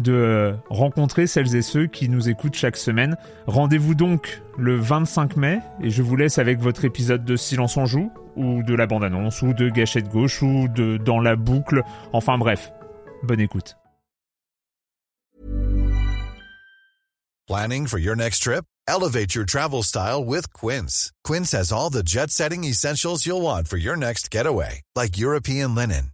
de rencontrer celles et ceux qui nous écoutent chaque semaine. Rendez-vous donc le 25 mai et je vous laisse avec votre épisode de Silence en joue ou de la bande-annonce ou de Gâchette gauche ou de Dans la boucle. Enfin bref, bonne écoute. Planning for your next trip? Elevate your travel style with Quince. Quince has all the jet-setting essentials you'll want for your next getaway, like European linen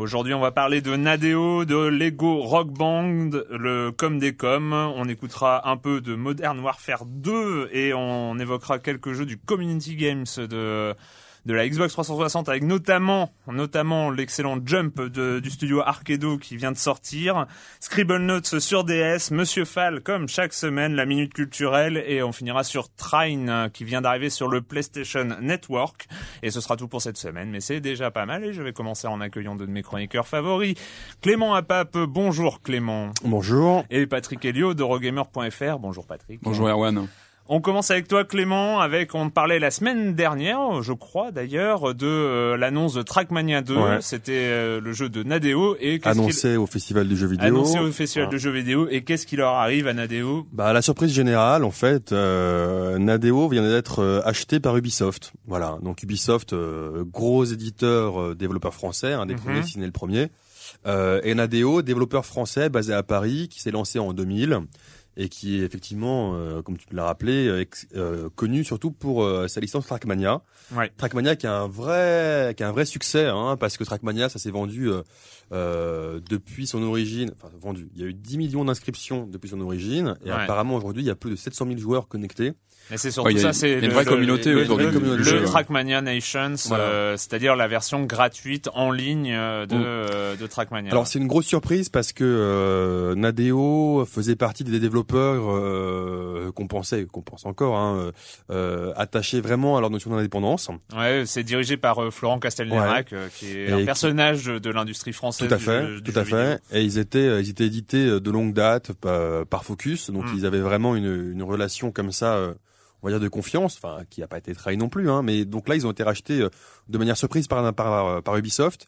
Aujourd'hui, on va parler de Nadeo, de Lego Rock Band, le com des com. On écoutera un peu de Modern Warfare 2 et on évoquera quelques jeux du Community Games de de la Xbox 360 avec notamment notamment l'excellent Jump de, du studio Arcado qui vient de sortir, Scribble Notes sur DS, Monsieur Fall comme chaque semaine, la minute culturelle et on finira sur Trine qui vient d'arriver sur le PlayStation Network et ce sera tout pour cette semaine mais c'est déjà pas mal et je vais commencer en accueillant deux de mes chroniqueurs favoris, Clément Apap, bonjour Clément. Bonjour. Et Patrick Helio de Rogamer.fr, bonjour Patrick. Bonjour Erwan. On commence avec toi Clément, avec on parlait la semaine dernière, je crois d'ailleurs, de euh, l'annonce de Trackmania 2. Ouais. C'était euh, le jeu de Nadeo et Annoncé au festival du jeu vidéo. annoncé au festival Voilà. de jeux vidéo et qu'est-ce qui leur arrive à Nadeo? Bah, la surprise générale, en fait, euh, Nadeo vient d'être acheté par Ubisoft. Voilà. Donc Ubisoft, gros éditeur, développeur français, un des Mhm. premiers, si ce n'est le premier. Euh, et Nadeo, développeur français basé à Paris, qui s'est lancé en 2000 et qui est effectivement, euh, comme tu l'as rappelé, euh, ex- euh, connu surtout pour euh, sa licence Trackmania. Ouais. Trackmania qui a un vrai, qui a un vrai succès, hein, parce que Trackmania, ça s'est vendu euh, euh, depuis son origine. Enfin, vendu. Il y a eu 10 millions d'inscriptions depuis son origine, et Ouais. apparemment aujourd'hui, il y a plus de 700 000 joueurs connectés. Mais c'est surtout Ouais, ça, c'est une vraie communauté le, le-. Trackmania Nations, Voilà. euh, c'est-à-dire la version gratuite en ligne euh, de, euh, de Trackmania. Alors c'est une grosse surprise parce que euh, Nadeo faisait partie des développeurs euh, qu'on pensait, qu'on pense encore, hein, euh, attachés vraiment à leur notion d'indépendance. ouais, c'est dirigé par Florent Castelnerac, euh, qui est Et un personnage de, de l'industrie française. Tout à fait, du tout à fait. Et ils étaient, ils étaient édités de longue date par, par Focus, donc Mm. ils avaient vraiment une, une relation comme ça, euh, on va dire de confiance, enfin qui n'a pas été trahie non plus. Hein, mais donc là, ils ont été rachetés euh, de manière surprise par, par, par Ubisoft.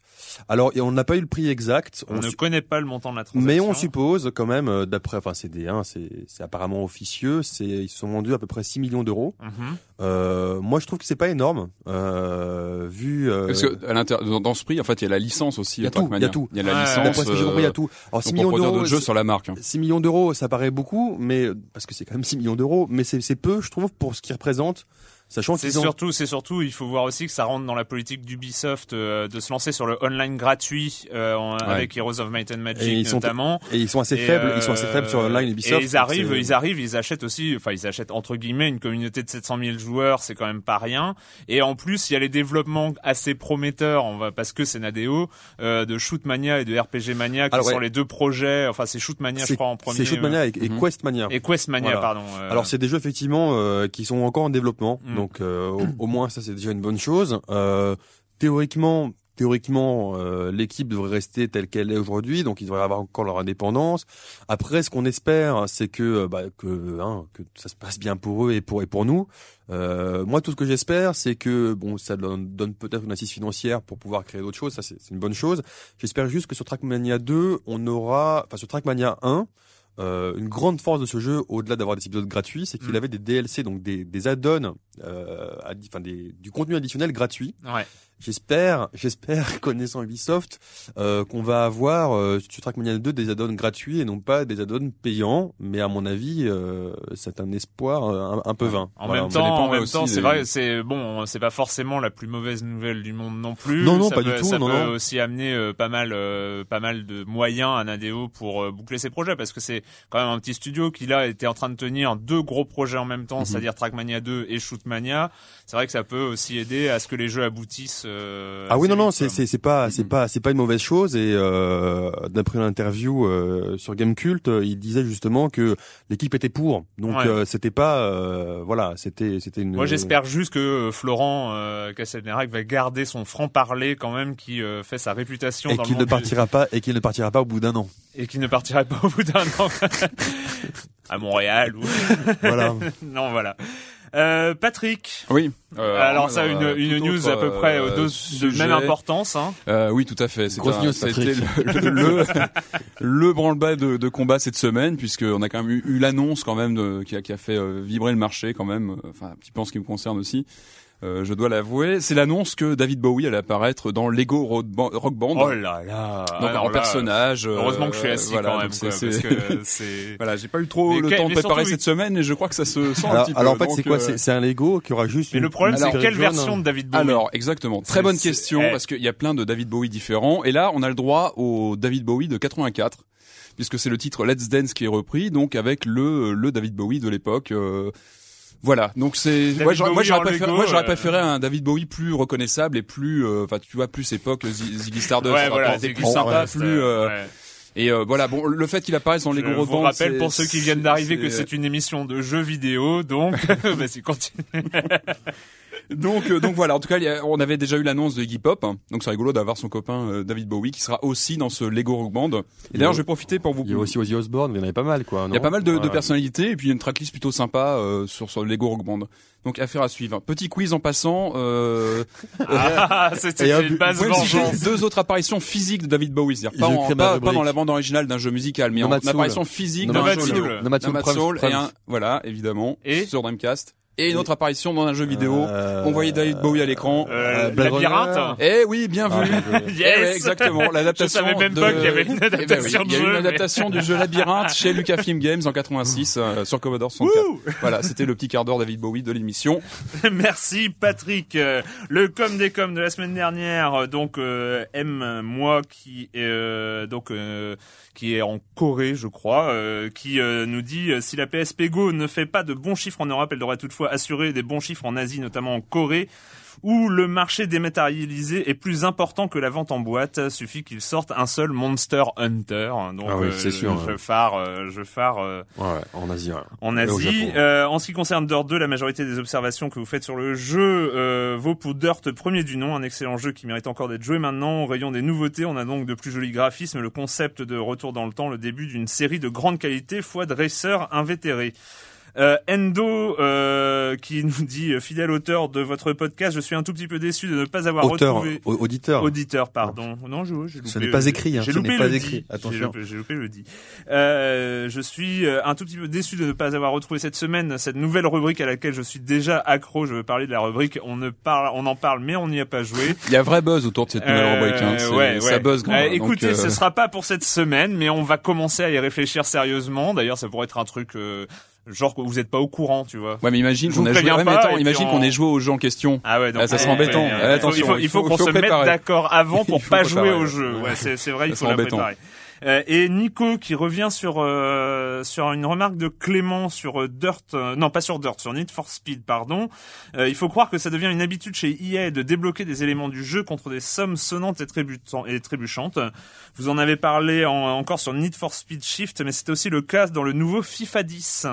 Alors, et on n'a pas eu le prix exact. On, ne su- connaît pas le montant de la transaction. mais on suppose quand même, euh, d'après, enfin c'est des, hein, c'est c'est apparemment officieux, c'est ils se sont vendus à peu près 6 millions d'euros. Mhm. Euh, moi, je trouve que c'est pas énorme, euh, vu. euh, Parce que à l'intérieur, dans, dans ce prix, en fait, il y a la licence aussi. Il y a tout, il y a tout. Il y a la Ouais, licence. D'après ce que j'ai compris, il y a tout. Alors 6 Donc, millions d'euros, d'autres jeux sur la marque. hein. 6 millions d'euros, ça paraît beaucoup, mais parce que c'est quand même 6 millions d'euros, mais c'est c'est peu, je trouve, pour ce qu'ils représentent, sachant C'est ont. surtout, c'est surtout, il faut voir aussi que ça rentre dans la politique d'Ubisoft euh, de se lancer sur le online gratuit euh, en- avec Heroes of Might and Magic Et ils sont- notamment. Et ils sont assez Et, faibles, euh, ils sont assez faibles sur online Ubisoft. Et ils arrivent, ils arrivent, ils achètent aussi, enfin ils achètent entre guillemets une communauté de 700 000 joueurs, c'est quand même pas rien. Et en plus, il y a les développements assez prometteurs, on va parce que c'est Nadeo, euh, de Shootmania et de RPG Mania qui Alors, sont ouais. les deux projets. Enfin c'est Shootmania, je crois en premier. c'est Shootmania et, et Mhm. Questmania. euh, et Questmania, Voilà. pardon. euh, Alors c'est des jeux effectivement euh, qui sont encore en développement, Mm. Donc euh, au, moins ça c'est déjà une bonne chose. Euh, théoriquement, théoriquement, euh, l'équipe devrait rester telle qu'elle est aujourd'hui, donc ils devraient avoir encore leur indépendance. Après, ce qu'on espère, c'est que, bah, hein, que ça se passe bien pour eux et pour et pour nous. Moi, tout ce que j'espère, c'est que bon, ça donne peut-être une assise financière pour pouvoir créer d'autres choses. Ça, c'est une bonne chose. J'espère juste que sur Trackmania 2, on aura, enfin sur Trackmania 1. Euh, une grande force de ce jeu, au-delà d'avoir des épisodes gratuits, c'est qu'il Mm. avait des DLC, donc des, des add-ons, euh, addi- du contenu additionnel gratuit. Ouais. J'espère, j'espère, connaissant Ubisoft, euh, qu'on va avoir euh, sur Trackmania 2 des add-ons gratuits et non pas des add-ons payants. Mais à mon avis, euh, c'est un espoir euh, un, un peu vain. En Voilà. même temps, en même c'est des- vrai, c'est bon, c'est pas forcément la plus mauvaise nouvelle du monde non plus. Non, non, ça pas peut, du tout, Ça non, peut non. aussi amener euh, pas mal, euh, pas mal de moyens à Nadeo pour boucler ses projets, parce que c'est quand même un petit studio qui là était en train de tenir deux gros projets en même temps, Mhm. c'est-à-dire Trackmania 2 et Shootmania. C'est vrai que ça peut aussi aider à ce que les jeux aboutissent. euh, Ah oui non non c'est c'est c'est pas c'est Mhm. pas c'est pas une mauvaise chose et euh, d'après l'interview euh, sur Gamecult euh, il disait justement que l'équipe était pour donc Ouais. euh, c'était pas euh, voilà c'était c'était une Moi, j'espère juste que Florent euh, Castelnerac va garder son franc-parler quand même, qui euh, fait sa réputation et dans le qu'il ne du- partira pas et qu'il ne partira pas au bout d'un an et qui ne partirait pas au bout d'un an à Montréal ou voilà non voilà. Euh, Patrick. Oui. Euh, alors ça, euh, une, une tout news autre, à peu près euh, euh, de, de même importance. Hein. Euh, oui, tout à fait. C'était Grosse un- news, C'était Patrick. le, le, le branle-bas de, de combat cette semaine, puisqu'on a quand même eu, eu l'annonce quand même de, qui, a, qui a fait euh, vibrer le marché quand même, euh, enfin un petit peu en ce qui me concerne aussi. Euh, je dois l'avouer, c'est l'annonce que David Bowie allait apparaître dans Lego Rock Band. Rock Band. Oh là là. donc Alors en personnage. euh, Heureusement que je suis assis voilà, quand même, donc quoi, parce que. Voilà, j'ai pas eu trop Mais le quel- temps de préparer surtout, cette semaine et je crois que ça se sent un alors, petit peu. alors en fait c'est quoi euh, c'est un Lego qui aura juste Mais une le problème, c'est quelle jaune. version de David Bowie Alors exactement, très bonne question eh. parce qu'il y a plein de David Bowie différents et là on a le droit au David Bowie de 84 puisque c'est le titre Let's Dance qui est repris donc avec le le David Bowie de l'époque. euh, voilà, donc c'est moi j'aurais préféré, moi, j'aurais euh. préféré un David Bowie plus reconnaissable et plus euh, enfin tu vois plus époque Zi- Ziggy Stardust Ouais, voilà, plus sympa, plus euh, euh, et euh, voilà bon le fait qu'il apparaisse dans Je Lego Rock vous Band, rappelle pour ceux qui viennent d'arriver que c'est une émission de jeux vidéo, donc vas-y continue. Donc, euh, donc voilà. En tout cas, il y a- on avait déjà eu l'annonce de Iggy Pop. hein. donc c'est rigolo d'avoir son copain euh, David Bowie qui sera aussi dans ce Lego Rock Band. Et d'ailleurs, je vais profiter pour vous. il y a aussi Ozzy Osbourne il y en avait pas mal quoi Il y a pas mal de, de personnalités et puis il y a une tracklist plutôt sympa euh, sur sur le Lego Rock Band. Donc affaire à suivre. Petit quiz en passant. Euh, Ah, c'était Et hop, une base vengeance. deux autres apparitions physiques de David Bowie, c'est-à-dire pas, en- pas, dans la bande originale d'un jeu musical, mais en Soul. apparition physique d'un jeu Soul. Nomad Soul, Prime- Soul et un voilà évidemment Et sur Dreamcast et une autre apparition dans un jeu vidéo. Euh, On voyait David Bowie à l'écran. euh, labyrinthe. Runner. Eh oui, bien Ah. Eh Yes. ouais, exactement. L'adaptation. Je savais même de- pas qu'il y avait une Eh ben oui, adaptation Il y a eu jeu, une mais- adaptation du jeu Labyrinthe chez Lucasfilm Games en 86 euh, sur Commodore 64. Wouh Voilà, c'était le petit quart d'heure David Bowie de l'émission. Merci Patrick. Euh, Le com des com de la semaine dernière, euh, donc euh, M moi qui est euh, donc euh, qui est en Corée, je crois, euh, qui euh, nous dit euh, si la PSP Go ne fait pas de bons chiffres en Europe, elle devrait toutefois assurer des bons chiffres en Asie, notamment en Corée. Où le marché dématérialisé est plus important que la vente en boîte, suffit qu'il sorte un seul Monster Hunter. Donc, Ah oui, euh, c'est sûr, Je phare, euh, je phare euh, ouais, en Asie ouais. en Asie. En ce qui concerne Dirt 2, la majorité des observations que vous faites sur le jeu vaut pour Dirt premier du nom, un excellent jeu qui mérite encore d'être joué maintenant. Au rayon des nouveautés, on a donc de plus jolis graphismes, le concept de retour dans le temps, le début d'une série de grande qualité, foi de racers invétérés. Euh, Endo euh, qui nous dit euh, fidèle auteur de votre podcast, je suis un tout petit peu déçu de ne pas avoir auteur retrouvé au- auditeur Auditeur, pardon. Non, je, j'ai loupé. Ce n'est pas écrit, hein, J'ai ce loupé n'est pas le écrit. dit. Attention. J'ai loupé, j'ai loupé le dit. Euh, je suis euh, un tout petit peu déçu de ne pas avoir retrouvé cette semaine cette nouvelle rubrique à laquelle je suis déjà accro. Je veux parler de la rubrique. On ne parle, on en parle, mais on n'y a pas joué. Il y a vrai buzz autour de cette nouvelle Euh, rubrique. Hein. C'est- ouais, Ça ouais. buzz grand. Euh, Donc, écoutez, euh, ce sera pas pour cette semaine, mais on va commencer à y réfléchir sérieusement. D'ailleurs, ça pourrait être un truc euh, genre que vous êtes pas au courant, tu vois. Ouais, mais imagine qu'on a joué. Ouais, mais attends, imagine on- qu'on ait joué au jeu en question. Ah ouais, donc Ah, ça serait embêtant. ouais, il faut- il faut, attention, il faut, qu'on se mette d'accord avant pour pas jouer au jeu. Ouais, c'est vrai, il faut la préparer. Euh, et Nico qui revient sur euh, sur une remarque de Clément sur euh, Dirt, non pas sur Dirt, sur Need for Speed, pardon. il faut croire que ça devient une habitude chez EA de débloquer des éléments du jeu contre des sommes sonnantes et, trébuchantes. Vous en avez parlé encore sur Need for Speed Shift, mais c'était aussi le cas dans le nouveau FIFA 10.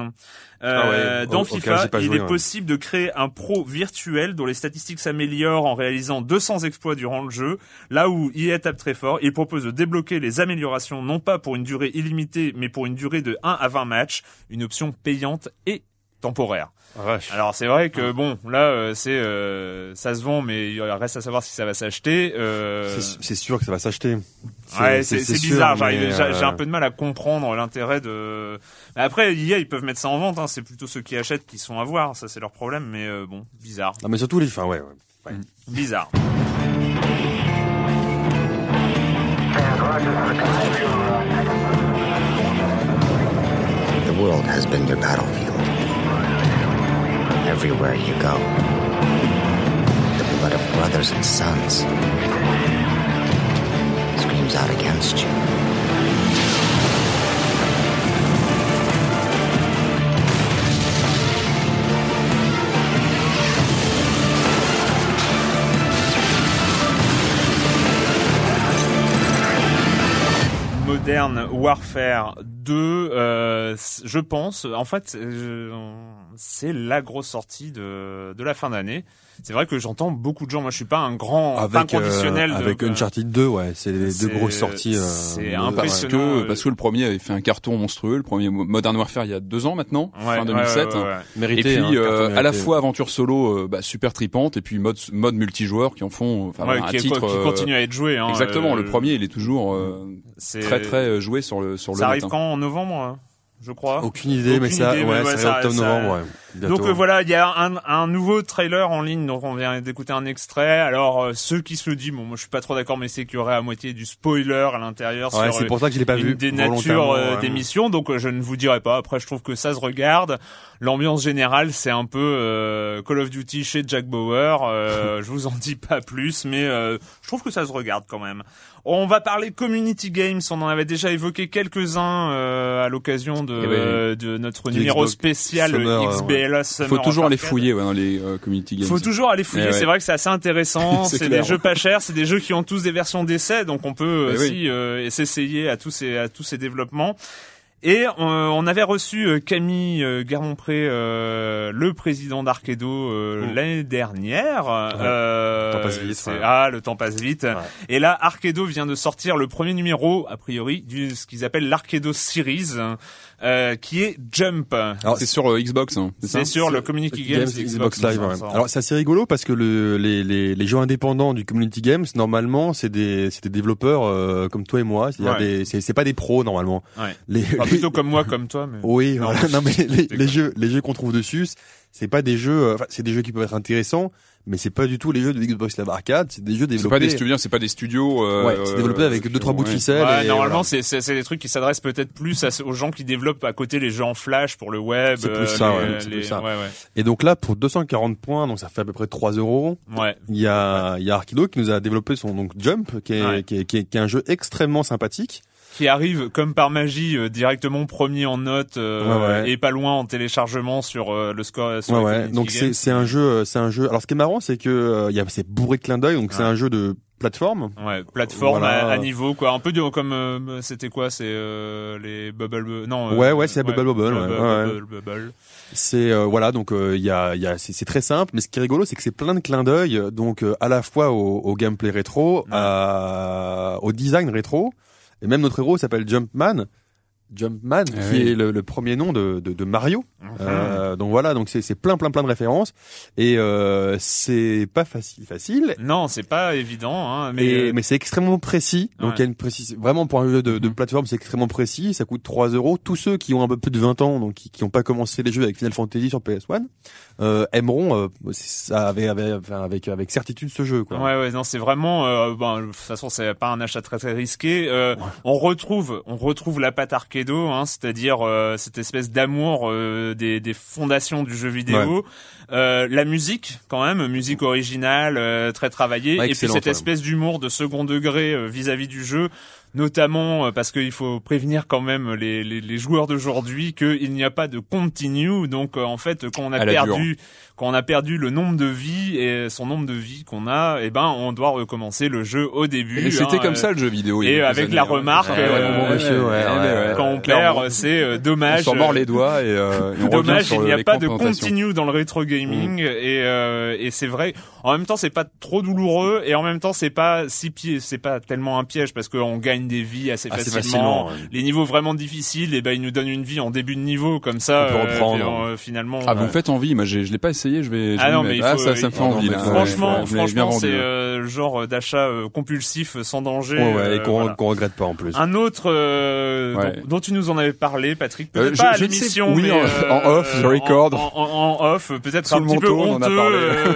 Euh, ah dans FIFA, il est possible de créer un pro virtuel dont les statistiques s'améliorent en réalisant 200 exploits durant le jeu. Là où EA tape très fort, il propose de débloquer les améliorations non pas pour une durée illimitée, mais pour une durée de 1 à 20 matchs, une option payante et temporaire. Ah, Alors c'est vrai que bon là euh, c'est euh, ça se vend mais il reste à savoir si ça va s'acheter. Euh... C'est sûr que ça va s'acheter. Ouais c'est bizarre. J'ai euh, un peu de mal à comprendre l'intérêt de. Mais après IA ils peuvent mettre ça en vente. Hein. C'est plutôt ceux qui achètent qui sont à voir. Ça c'est leur problème. Mais bon bizarre. Non mais surtout les enfin ouais. ouais. Mm. Bizarre. The world has been your battlefield. Everywhere you go. The blood of brothers and sons screams out against you. Modern Warfare 2, euh, je pense, en fait, je, c'est la grosse sortie de, de la fin d'année. C'est vrai que j'entends beaucoup de gens. Moi, je suis pas un grand avec, inconditionnel. Euh, avec Uncharted 2, ouais, c'est les deux grosses sorties. Euh, c'est impressionnant. Parce que, parce que le premier avait fait un carton monstrueux. Le premier Modern Warfare il y a deux ans maintenant, fin 2007. Mérité, et puis hein, euh, à la fois aventure solo, bah, super tripante, et puis mode mode multijoueur qui en font, enfin, un qui, titre, qui continue à être joué. Hein, exactement. le premier, il est toujours très très joué sur le sur le. Ça arrive quand en novembre hein? Je crois. Aucune idée, mais ça, ouais, ça, octobre-novembre, ouais. Donc euh, voilà, il y a un, un, nouveau trailer en ligne, donc on vient d'écouter un extrait. Alors euh, ceux qui se le disent, bon, moi je suis pas trop d'accord, mais c'est qu'il y aurait à moitié du spoiler à l'intérieur ouais, c'est pour ça que je l'ai pas une vu. Des natures euh, d'émission, donc je ne vous dirai pas. Après, je trouve que ça se regarde. L'ambiance générale, c'est un peu Call of Duty chez Jack Bauer. je vous en dis pas plus, mais je trouve que ça se regarde quand même. On va parler community games. On en avait déjà évoqué quelques-uns à l'occasion de, eh de notre numéro spécial XB il faut toujours aller fouiller dans les euh, community games. Il faut toujours aller fouiller. Eh c'est vrai que c'est assez intéressant. c'est des jeux pas chers. C'est des jeux qui ont tous des versions d'essai, donc on peut eh aussi euh, s'essayer à tous ces à tous ces développements. Et euh, on avait reçu euh, Camille euh, Garmonpré, le président d'Arkedo oh. l'année dernière. le temps passe vite. Ah, le temps passe vite. Et là, Arkedo vient de sortir le premier numéro, a priori, du ce qu'ils appellent l'Arkedo Series. Euh, qui est Jump. Alors c'est sur Xbox. Hein, c'est sur le Community Games, Xbox, Live. Alors c'est assez rigolo parce que le, les, les, les jeux indépendants du Community Games normalement c'est des c'est des développeurs comme toi et moi. C'est-à-dire c'est pas des pros normalement. Ouais. Les, plutôt comme moi, comme toi. Mais... Oui, non, mais les, les jeux, les jeux qu'on trouve dessus, c'est pas des jeux, euh, enfin, c'est des jeux qui peuvent être intéressants, mais c'est pas du tout les jeux de Xbox Live Arcade, c'est des jeux développés. C'est pas des studios, c'est pas des studios. Euh, ouais, c'est développé avec deux trois bouts de ficelle. Ouais, normalement, c'est c'est des trucs qui s'adressent peut-être plus aux gens qui développent à côté les jeux en Flash pour le web. C'est plus ça, ouais, plus ça. Et donc là, pour 240 points, donc ça fait à peu près 3 euros. Ouais. Il y a il y a Arkido qui nous a développé son donc Jump, qui est, qui est, qui est un jeu extrêmement sympathique qui arrive comme par magie euh, directement premier en note euh, et pas loin en téléchargement sur euh, le score. Sur ouais, Donc c'est c'est un jeu c'est un jeu. Alors ce qui est marrant c'est que il y a c'est bourré de clins d'œil donc c'est un jeu de plateforme. Ouais, plateforme à, niveau quoi, un peu de, comme c'était quoi, c'est les bubble non. ouais ouais, c'est bubble bubble. Bubble, bubble. C'est voilà donc il y a il y a c'est très simple, mais ce qui est rigolo c'est que c'est plein de clins d'œil donc à la fois au, au gameplay rétro, à, au design rétro. Et même notre héros s'appelle Jumpman. Jumpman, eh qui est le, le, premier nom de, de, de Mario. Euh, donc voilà, donc c'est plein plein plein de références et euh, c'est pas facile facile. Non, c'est pas évident, hein, mais mais c'est extrêmement précis. Donc il y a une précision vraiment pour un jeu de, de mm-hmm. plateforme, c'est extrêmement précis. Ça coûte 3 euros. Tous ceux qui ont un peu plus de 20 ans, donc qui, qui ont pas commencé les jeux avec Final Fantasy sur PS1, euh, aimeront euh, ça avec, avec avec avec certitude ce jeu. Quoi. Ouais ouais non, c'est vraiment. Euh, bon, de toute façon, c'est pas un achat très très risqué. Euh, On retrouve on retrouve la patte arcade hein, c'est-à-dire euh, cette espèce d'amour euh, des, des, fondations du jeu vidéo, euh, la musique quand même, musique originale, très travaillée, et puis cette espèce d'humour de second degré vis-à-vis du jeu notamment euh, parce qu'il faut prévenir quand même les, les, les joueurs d'aujourd'hui qu'il n'y a pas de continue. Donc euh, en fait, quand on a perdu, quand on a perdu le nombre de vies et son nombre de vies qu'on a, eh ben on doit recommencer le jeu au début. Et c'était hein, comme ça le jeu vidéo. et avec années, la hein. remarque, eh quand on perd, c'est euh, On dommage. s'en mord les doigts et, euh, on Dommage, il n'y a pas de continue dans le rétro gaming et euh, et c'est vrai. En même temps, c'est pas trop douloureux et en même temps, c'est pas si pied, c'est pas tellement un piège parce qu'on gagne des vies assez, Assez facilement. facilement, ouais. Les niveaux vraiment difficiles, et ben ils nous donnent une vie en début de niveau comme ça. On peut reprendre. euh, finalement. Ah, vous me faites envie. Moi, je l'ai pas essayé. Je vais. Je Ah vais non, mais il faut- ah, ça, ça me fait envie. non, là. mais Ouais, Franchement, ouais, franchement, c'est euh, le genre d'achat euh, compulsif sans danger. Ouais, ouais, euh, et qu'on voilà. regrette pas en plus. Un autre euh, Ouais. dont, dont tu nous en avais parlé, Patrick, Euh, peut-être je- pas à je sais- l'émission, oui, mais en- euh, en off, the record. En, en- en off, peut-être un le petit peu manteau, on en a honteux. parlé. euh,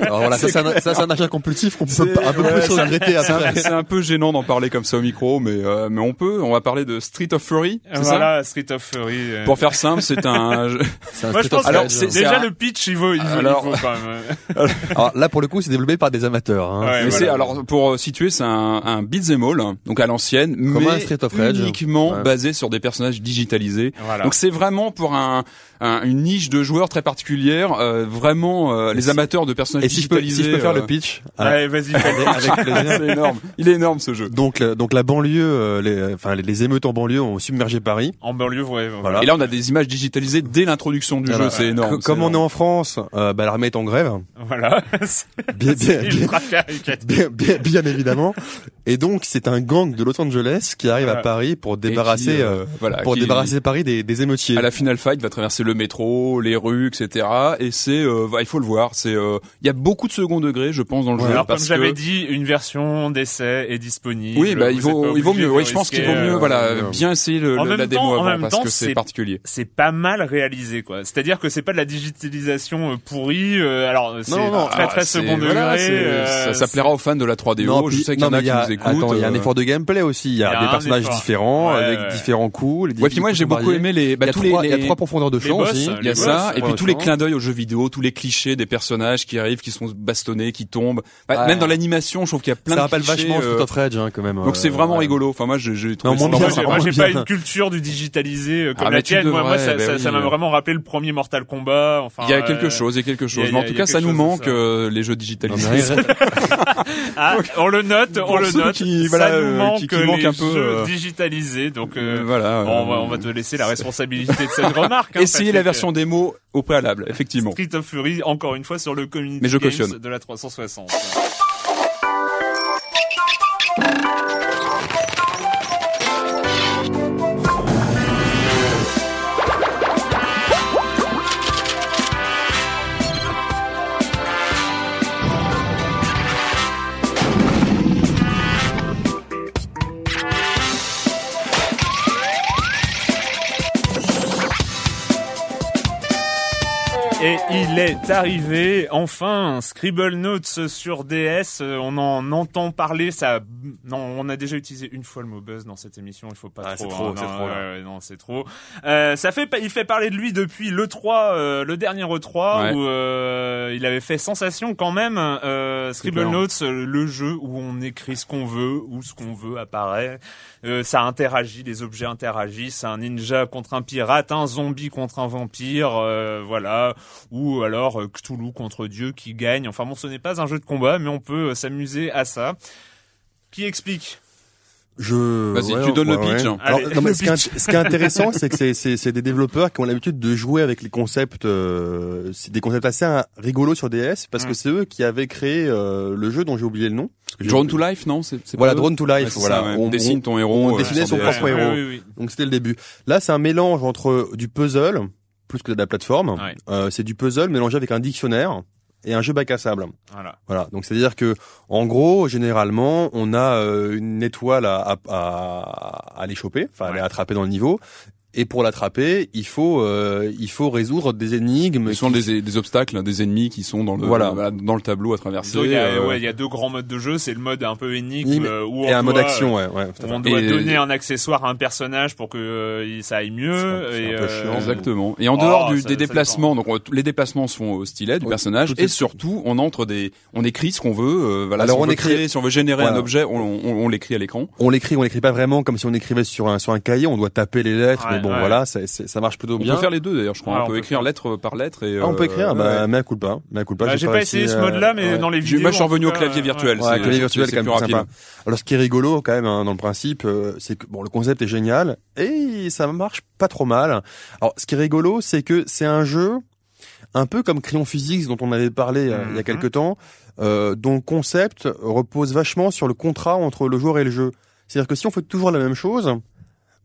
Alors voilà, ça c'est un, achat compulsif qu'on peut un peu plus regretter C'est un, après. c'est un peu gênant d'en parler comme ça au micro, mais euh, mais on peut. On va parler de Street of Fury. Voilà, Street of Fury. euh. Pour faire simple, c'est un. jeu- C'est un Moi, je pense déjà le pitch, il vaut, il Alors- il vaut quand même. Alors là pour le coup c'est développé par des amateurs. Hein. Ouais, mais voilà. c'est alors pour euh, situer, c'est un, un beat'em all, donc à l'ancienne, mais un Street of Rage. uniquement Ouais. basé sur des personnages digitalisés. Voilà. Donc c'est vraiment pour un, un- une niche de joueurs très particulière, euh, vraiment euh, les si- amateurs de personnages Et si je peux, digitalisés. si je peux faire euh, le pitch Allez, vas-y, avec plaisir. c'est énorme. Il est énorme ce jeu. Donc, le- donc la banlieue, euh, les, enfin les, les émeutes en banlieue ont submergé Paris. En banlieue, ouais. voilà. Voilà. Et là, on a des images digitalisées dès l'introduction du Voilà. jeu. C'est énorme. Comme on est en France, euh, bah, l'armée est en grève, Voilà. Bien, bien, bien, ultra caricatif. bien, bien, bien évidemment. Et donc c'est un gang de Los Angeles qui arrive à. Paris pour débarrasser, qui, euh, euh, voilà, pour qui- débarrasser Paris des, des émeutiers. À la final fight, va traverser le métro, les rues, etc. Et c'est, euh, bah, il faut le voir. C'est, euh, il y a beaucoup de second degré, je pense, dans le jeu. Alors, comme parce j'avais que- dit, une version d'essai est disponible. Oui, bah, il vaut, il mieux. Oui, je pense qu'il vaut mieux, euh, voilà, euh, bien essayer le, le- la démo temps- avant parce temps, que c'est c'est- particulier. c'est pas mal réalisé quoi. C'est-à-dire que c'est pas de la digitalisation euh, pourrie. euh, alors c'est non, non, très Ah, très c'est- second degré. euh, ça, ça plaira aux fans de la 3DO. puis- je sais qu'il y non, en a qui il y a- nous écoutent. Attends, il y a un effort de gameplay aussi. Il y a, Il y a des personnages effort. différents Ouais, avec ouais. différents coups. les Ouais, puis moi j'ai beaucoup aimé les, bah, il y a tous trois, les, il y a trois profondeurs de champ aussi. Il y a ça, et puis tous les clins d'œil aux jeux vidéo, tous les clichés des personnages qui arrivent, qui sont bastonnés, qui tombent. Bah. Même dans l'animation, je trouve qu'il y a plein Ça de rappelle clichés, vachement Street of Rage quand même. Donc c'est vraiment rigolo. Enfin moi j'ai trouvé ça Moi, j'ai- pas une culture du digitalisé comme Ah, la tienne. Moi, ça, bah ça, ça m'a vraiment rappelé le premier Mortal Kombat. Enfin, Il y a quelque chose, il y a quelque chose. a- Mais en tout cas, ça nous manque ça. euh, les jeux digitalisés. Ah, on le note, on le note. qui- ça nous euh, manque, qui- qui les un peu, jeux euh, digitalisés. Donc, euh, voilà. bon, on, va, on va te laisser la responsabilité de cette remarque. hein, Essayez la version démo au préalable, effectivement. Street of Fury, encore une fois, sur le community Mais je Games cautionne. de la 360. Est arrivé, enfin, Scribble Notes sur DS. On en entend parler. Ça, non, on a déjà utilisé une fois le mot buzz dans cette émission. Il faut pas Ah, trop. c'est trop, hein, c'est non, trop, là. ouais, ouais, non, c'est trop. Euh, ça fait, il fait parler de lui depuis le 3, euh, le dernier E3 Ouais. où euh, il avait fait sensation quand même. Euh, Scribble. Notes, euh, le jeu où on écrit ce qu'on veut, où ce qu'on veut apparaît. Euh, ça interagit, les objets interagissent. Un ninja contre un pirate, un zombie contre un vampire, euh, voilà. Ou alors euh, Cthulhu contre Dieu qui gagne. Enfin bon, ce n'est pas un jeu de combat, mais on peut euh, s'amuser à ça. Qui explique? Je. Vas-y, ouais, tu donnes le pitch. ouais. Alors, Allez, non, mais le ce, qui est, pitch. int- ce qui est intéressant, c'est que c'est- des développeurs qui ont l'habitude de jouer avec les concepts, euh, des concepts assez euh, rigolos sur DS, parce que Mm. c'est eux qui avaient créé euh, le jeu dont j'ai oublié le nom. Drone to Life, non? C'est, Voilà, Drone to Life. Voilà, ça, ouais. On- dessine ton héros. on euh, dessinait son DS. propre Ouais, héros. oui, oui, oui. Donc c'était le début. Là, c'est un mélange entre du puzzle plus que de la plateforme. Ouais. Euh, c'est du puzzle mélangé avec un dictionnaire et un jeu bac à sable. Voilà. Voilà. Donc c'est à dire que en gros, généralement, on a euh, une étoile à, à, à, à aller choper, enfin à attraper dans le niveau. Et pour l'attraper, il faut euh, il faut résoudre des énigmes. Ce sont qui- des, des obstacles, des ennemis qui sont dans le Voilà. dans le tableau à traverser. Il y a, euh, ouais, il y a deux grands modes de jeu. C'est le mode un peu énigme Énigme euh, où et on un mode doit, action, ouais, ouais. où on doit Et- donner un accessoire à un personnage pour que euh, ça aille mieux. C'est un- et, un peu euh, chiant. Exactement. Et en dehors Oh, du, ça- des ça déplacements, donc on- les déplacements se font au stylet du Oui, personnage, et surtout on entre des, on écrit ce qu'on veut. euh, voilà, Alors, si on, écrit- créer, si on veut générer un objet, on, on, on l'écrit à l'écran. On l'écrit, on l'écrit pas vraiment comme si on écrivait sur un sur un cahier. On doit taper les lettres, bon, voilà, ça, ça marche plutôt On bien. peut faire les deux d'ailleurs, je crois. On, on peut peut écrire faire. lettre par lettre et. Ah, on peut euh, écrire, bah, ouais. mais à coup pas, mais à coup pas. bah, j'ai pas essayé ce mode-là, mais dans les vidéos. Moi, je suis en revenu au clavier euh, virtuel. Clavier virtuel, c'est quand même plus rapide. sympa. Alors, ce qui est rigolo, quand même, hein, dans le principe, euh, c'est que bon, le concept est génial et ça marche pas trop mal. Alors, ce qui est rigolo, c'est que c'est un jeu un peu comme Crayon Physics dont on avait parlé euh, il y a Mhm. quelques temps, euh, dont le concept repose vachement sur le contrat entre le joueur et le jeu. C'est-à-dire que si on fait toujours la même chose,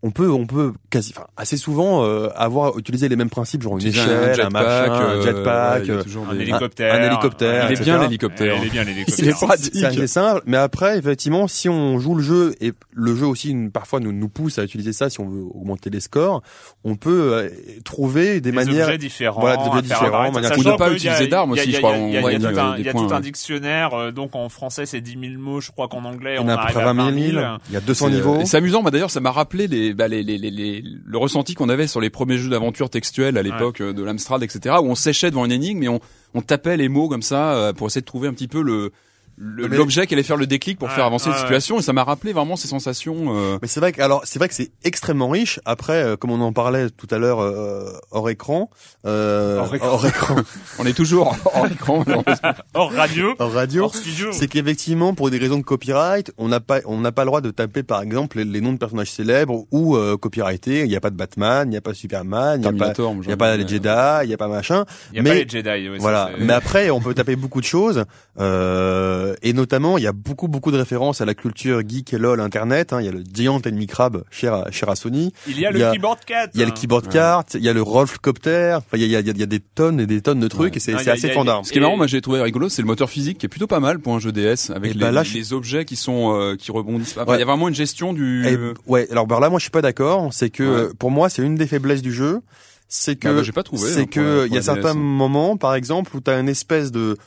on peut, on peut quasi, enfin, assez souvent euh, avoir utilisé les mêmes principes, genre une Utiliser échelle, un, machin, euh, un jetpack, ouais, il y a euh, Un des- hélicoptère. un hélicoptère, Il est etc. bien l'hélicoptère. Il est bien C'est l'hélicoptère. c'est assez simple, mais après, effectivement, si on joue le jeu et le jeu aussi parfois nous, nous pousse à utiliser ça, si on veut augmenter les scores, on peut euh, trouver des, des manières. objets différents. Voilà, des objets différents, apparaître. manière- Sachant Ou ne pas utiliser d'armes il y a- aussi, il y a- je crois, Il y a- tout des- un- des il y a points, tout un ouais. dictionnaire. euh, Donc en français, c'est 10 000 mots. Je crois qu'en anglais, On on a à peu arrive près à 20 000, 000. il y a 200 C'est, euh, niveaux. C'est amusant, bah d'ailleurs ça m'a rappelé les, bah, les, les, les, les- le ressenti qu'on avait sur les premiers jeux d'aventure textuels à l'époque euh, de l'Amstrad, etc. Où on séchait devant une énigme et on, on tapait les mots comme ça euh, pour essayer de trouver un petit peu le Mais- l'objet qui allait faire le déclic pour faire avancer ouais, la situation et ça m'a rappelé vraiment ces sensations euh, Mais c'est vrai que alors c'est vrai que c'est extrêmement riche. Après, euh, comme on en parlait tout à l'heure euh, hors écran, euh, Hors écran. hors écran, on est toujours hors écran. Hors radio, hors radio, hors studio. c'est qu'effectivement pour des raisons de copyright, on n'a pas on n'a pas le droit de taper par exemple les, les noms de personnages célèbres ou euh, copyrightés. Il n'y a pas de Batman, il n'y a pas de Superman, il n'y a pas il y a pas les Jedi, il n'y a pas machin. Il y a mais- pas les Jedi. ouais, Voilà. Mais après, on peut taper beaucoup de choses, euh, et notamment, il y a beaucoup beaucoup de références à la culture geek et lol internet. hein. Il y a le Giant Enemy Crab cher à, cher à Sony. Il y a il le y a- keyboard 4. Il y a le keyboard cart, il y a le Rolfcopter. Enfin, il y a, il y, a, il y a des tonnes et des tonnes de trucs, Ouais. et c'est assez fandard. Ce qui est marrant, moi j'ai trouvé rigolo, c'est le moteur physique qui est plutôt pas mal pour un jeu DS avec les, bah là, je- les objets qui sont euh, qui rebondissent. Enfin, Ouais. Il y a vraiment une gestion du. Et, ouais. Alors, bah, là, moi, je suis pas d'accord. C'est que Ouais. euh, pour moi, c'est une des faiblesses du jeu. C'est que Ah bah, j'ai pas trouvé. c'est hein, que il y a certains hein. moments, par exemple, où tu as une espèce de,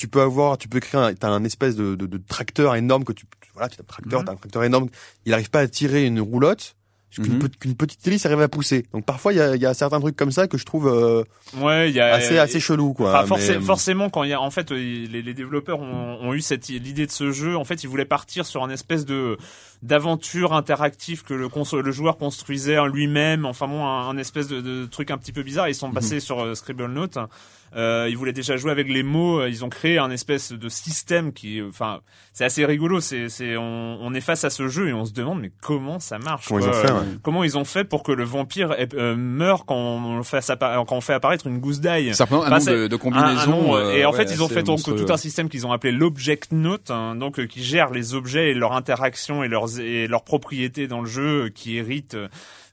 tu peux avoir, tu peux créer, un, t'as un espèce de, de, de tracteur énorme que tu, voilà, tu as un tracteur, Mhm. t'as un tracteur énorme, il arrive pas à tirer une roulotte. Qu'une Mhm. qu'une petite hélice arrive à pousser. Donc parfois il y a, il y a certains trucs comme ça que je trouve euh, Ouais, y a assez assez chelou quoi. Enfin, Mais- forcément, quand il y a, en fait, euh, les, les développeurs ont, ont eu cette l'idée de ce jeu. En fait, ils voulaient partir sur un espèce de d'aventure interactive que le, le joueur construisait lui-même. Enfin bon, un, un espèce de, de truc un petit peu bizarre. Ils sont passés sur euh, Scribble Note. Euh, ils voulaient déjà jouer avec les mots. Ils ont créé un espèce de système qui, enfin, c'est assez rigolo. C'est, c'est, on, on est face à ce jeu et on se demande mais comment ça marche Comment ils ont fait, ouais. Comment ils ont fait pour que le vampire euh, meure quand on, fait appa- quand on fait apparaître une gousse d'ail? Ça représente un c'est de, de un- un combinaisons. nombre, euh, et en ouais, fait, ils ont fait donc tout un système qu'ils ont appelé l'Object Note, hein, donc euh, qui gère les objets et leur interaction et leurs et leurs propriétés dans le jeu, euh, qui hérite.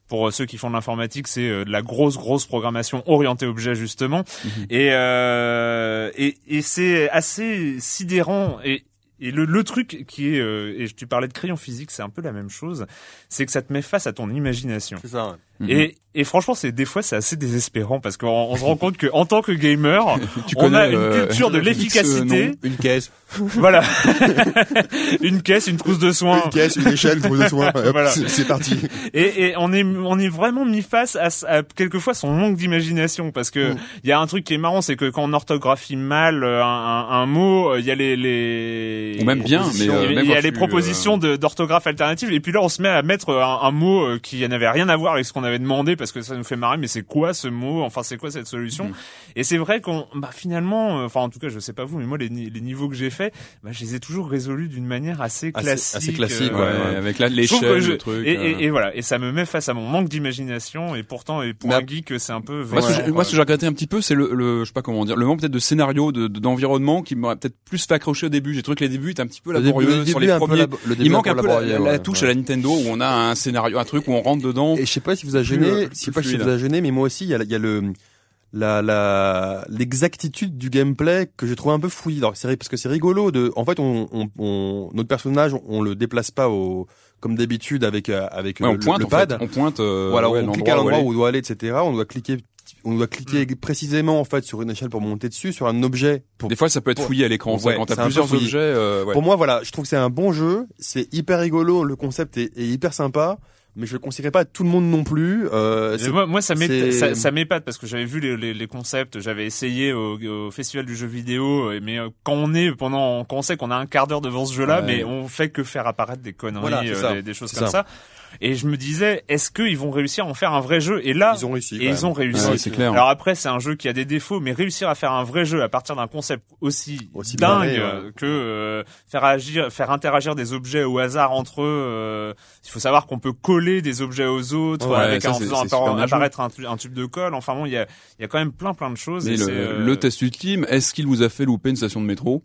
Pour euh, ceux qui font de l'informatique, c'est euh, de la grosse grosse programmation orientée objet justement, Mhm. et, euh, et et c'est assez sidérant et et le, le truc qui est euh, et tu parlais de crayon physique, c'est un peu la même chose, c'est que ça te met face à ton imagination. C'est ça. ouais. Mhm. Et, et franchement, c'est des fois c'est assez désespérant parce qu'on on se rend compte que en tant que gamer, tu on a une euh, culture de X, l'efficacité. Une caisse, voilà, une caisse, une trousse de soins. une caisse, une échelle, une trousse de soins. Voilà. c'est- parti. Et, et on est on est vraiment mis face à, à quelquefois son manque d'imagination parce que Mm. il y a un truc qui est marrant, c'est que quand on orthographie mal euh, un, un, un mot, euh, il y a les les Ou même bien, mais euh, il y a- y a les propositions euh, d'orthographe alternative et puis là on se met à mettre un, un mot euh, qui n'avait rien à voir avec ce qu'on avait demandé parce que ça nous fait marrer mais c'est quoi ce mot? Enfin c'est quoi cette solution? Mhm. et c'est vrai qu'on bah finalement euh, enfin en tout cas je sais pas vous mais moi les, les niveaux que j'ai faits bah, je les ai toujours résolus d'une manière assez classique assez classique, euh, Ouais, avec là l'échelle, le truc. et, euh. et, et voilà et ça me met face à mon manque d'imagination et pourtant et pour Mais un geek c'est un peu Moi, ce que vexant, j'ai- moi, ce que j'ai regretté un petit peu, c'est le, le, je sais pas comment dire, le manque peut-être de scénario, de, de- d'environnement qui m'aurait peut-être plus fait accrocher au début. J'ai trouvé que les débuts étaient un petit peu Le début- laborieux le sur début les premiers. labo- le début Il manque un peu la, la- touche à la Nintendo où on a un scénario, un truc où on rentre dedans. Et je sais pas si vous a gêné, euh, je sais pas si fluide. vous a gêné, mais moi aussi, il y a, il y a le la la l'exactitude du gameplay que j'ai trouvé un peu fouillis. Alors c'est parce que c'est rigolo de en fait on, on, on- notre personnage on le déplace pas au comme d'habitude avec euh, avec Ouais, on le, pointe le en fait. pad. On pointe. euh, voilà, ouais, on clique à l'endroit où où on doit aller, etc. On doit cliquer on doit cliquer précisément en fait sur une échelle pour monter dessus, sur un objet. Pour, Des fois, ça peut être fouillé à l'écran. ça, Ouais, quand t'as plusieurs objets. euh, ouais. pour moi, voilà, je trouve que c'est un bon jeu. C'est hyper rigolo, le concept est, est hyper sympa, mais je le conseillerais pas à tout le monde non plus. Euh, moi, moi, ça m'épate parce que j'avais vu les, les, les concepts, j'avais essayé au, au festival du jeu vidéo, mais euh, quand on est pendant, quand on sait qu'on a un quart d'heure devant ce jeu-là, Ouais. mais on fait que faire apparaître des conneries, Voilà, euh, des, des choses comme ça. ça. Et je me disais, est-ce qu'ils vont réussir à en faire un vrai jeu Et là, ils ont réussi. et ils ont réussi. Ouais, c'est clair. Alors après, c'est un jeu qui a des défauts, mais réussir à faire un vrai jeu à partir d'un concept aussi, Aussi dingue barré, ouais. que euh, faire agir, faire interagir des objets au hasard entre eux. euh, il faut savoir qu'on peut coller des objets aux autres Ouais, avec ça, en faisant apparaître un, tu- un tube de colle. Enfin bon, il y a, il y a quand même plein plein de choses. Mais et le, euh, le test ultime, est-ce qu'il vous a fait louper une station de métro?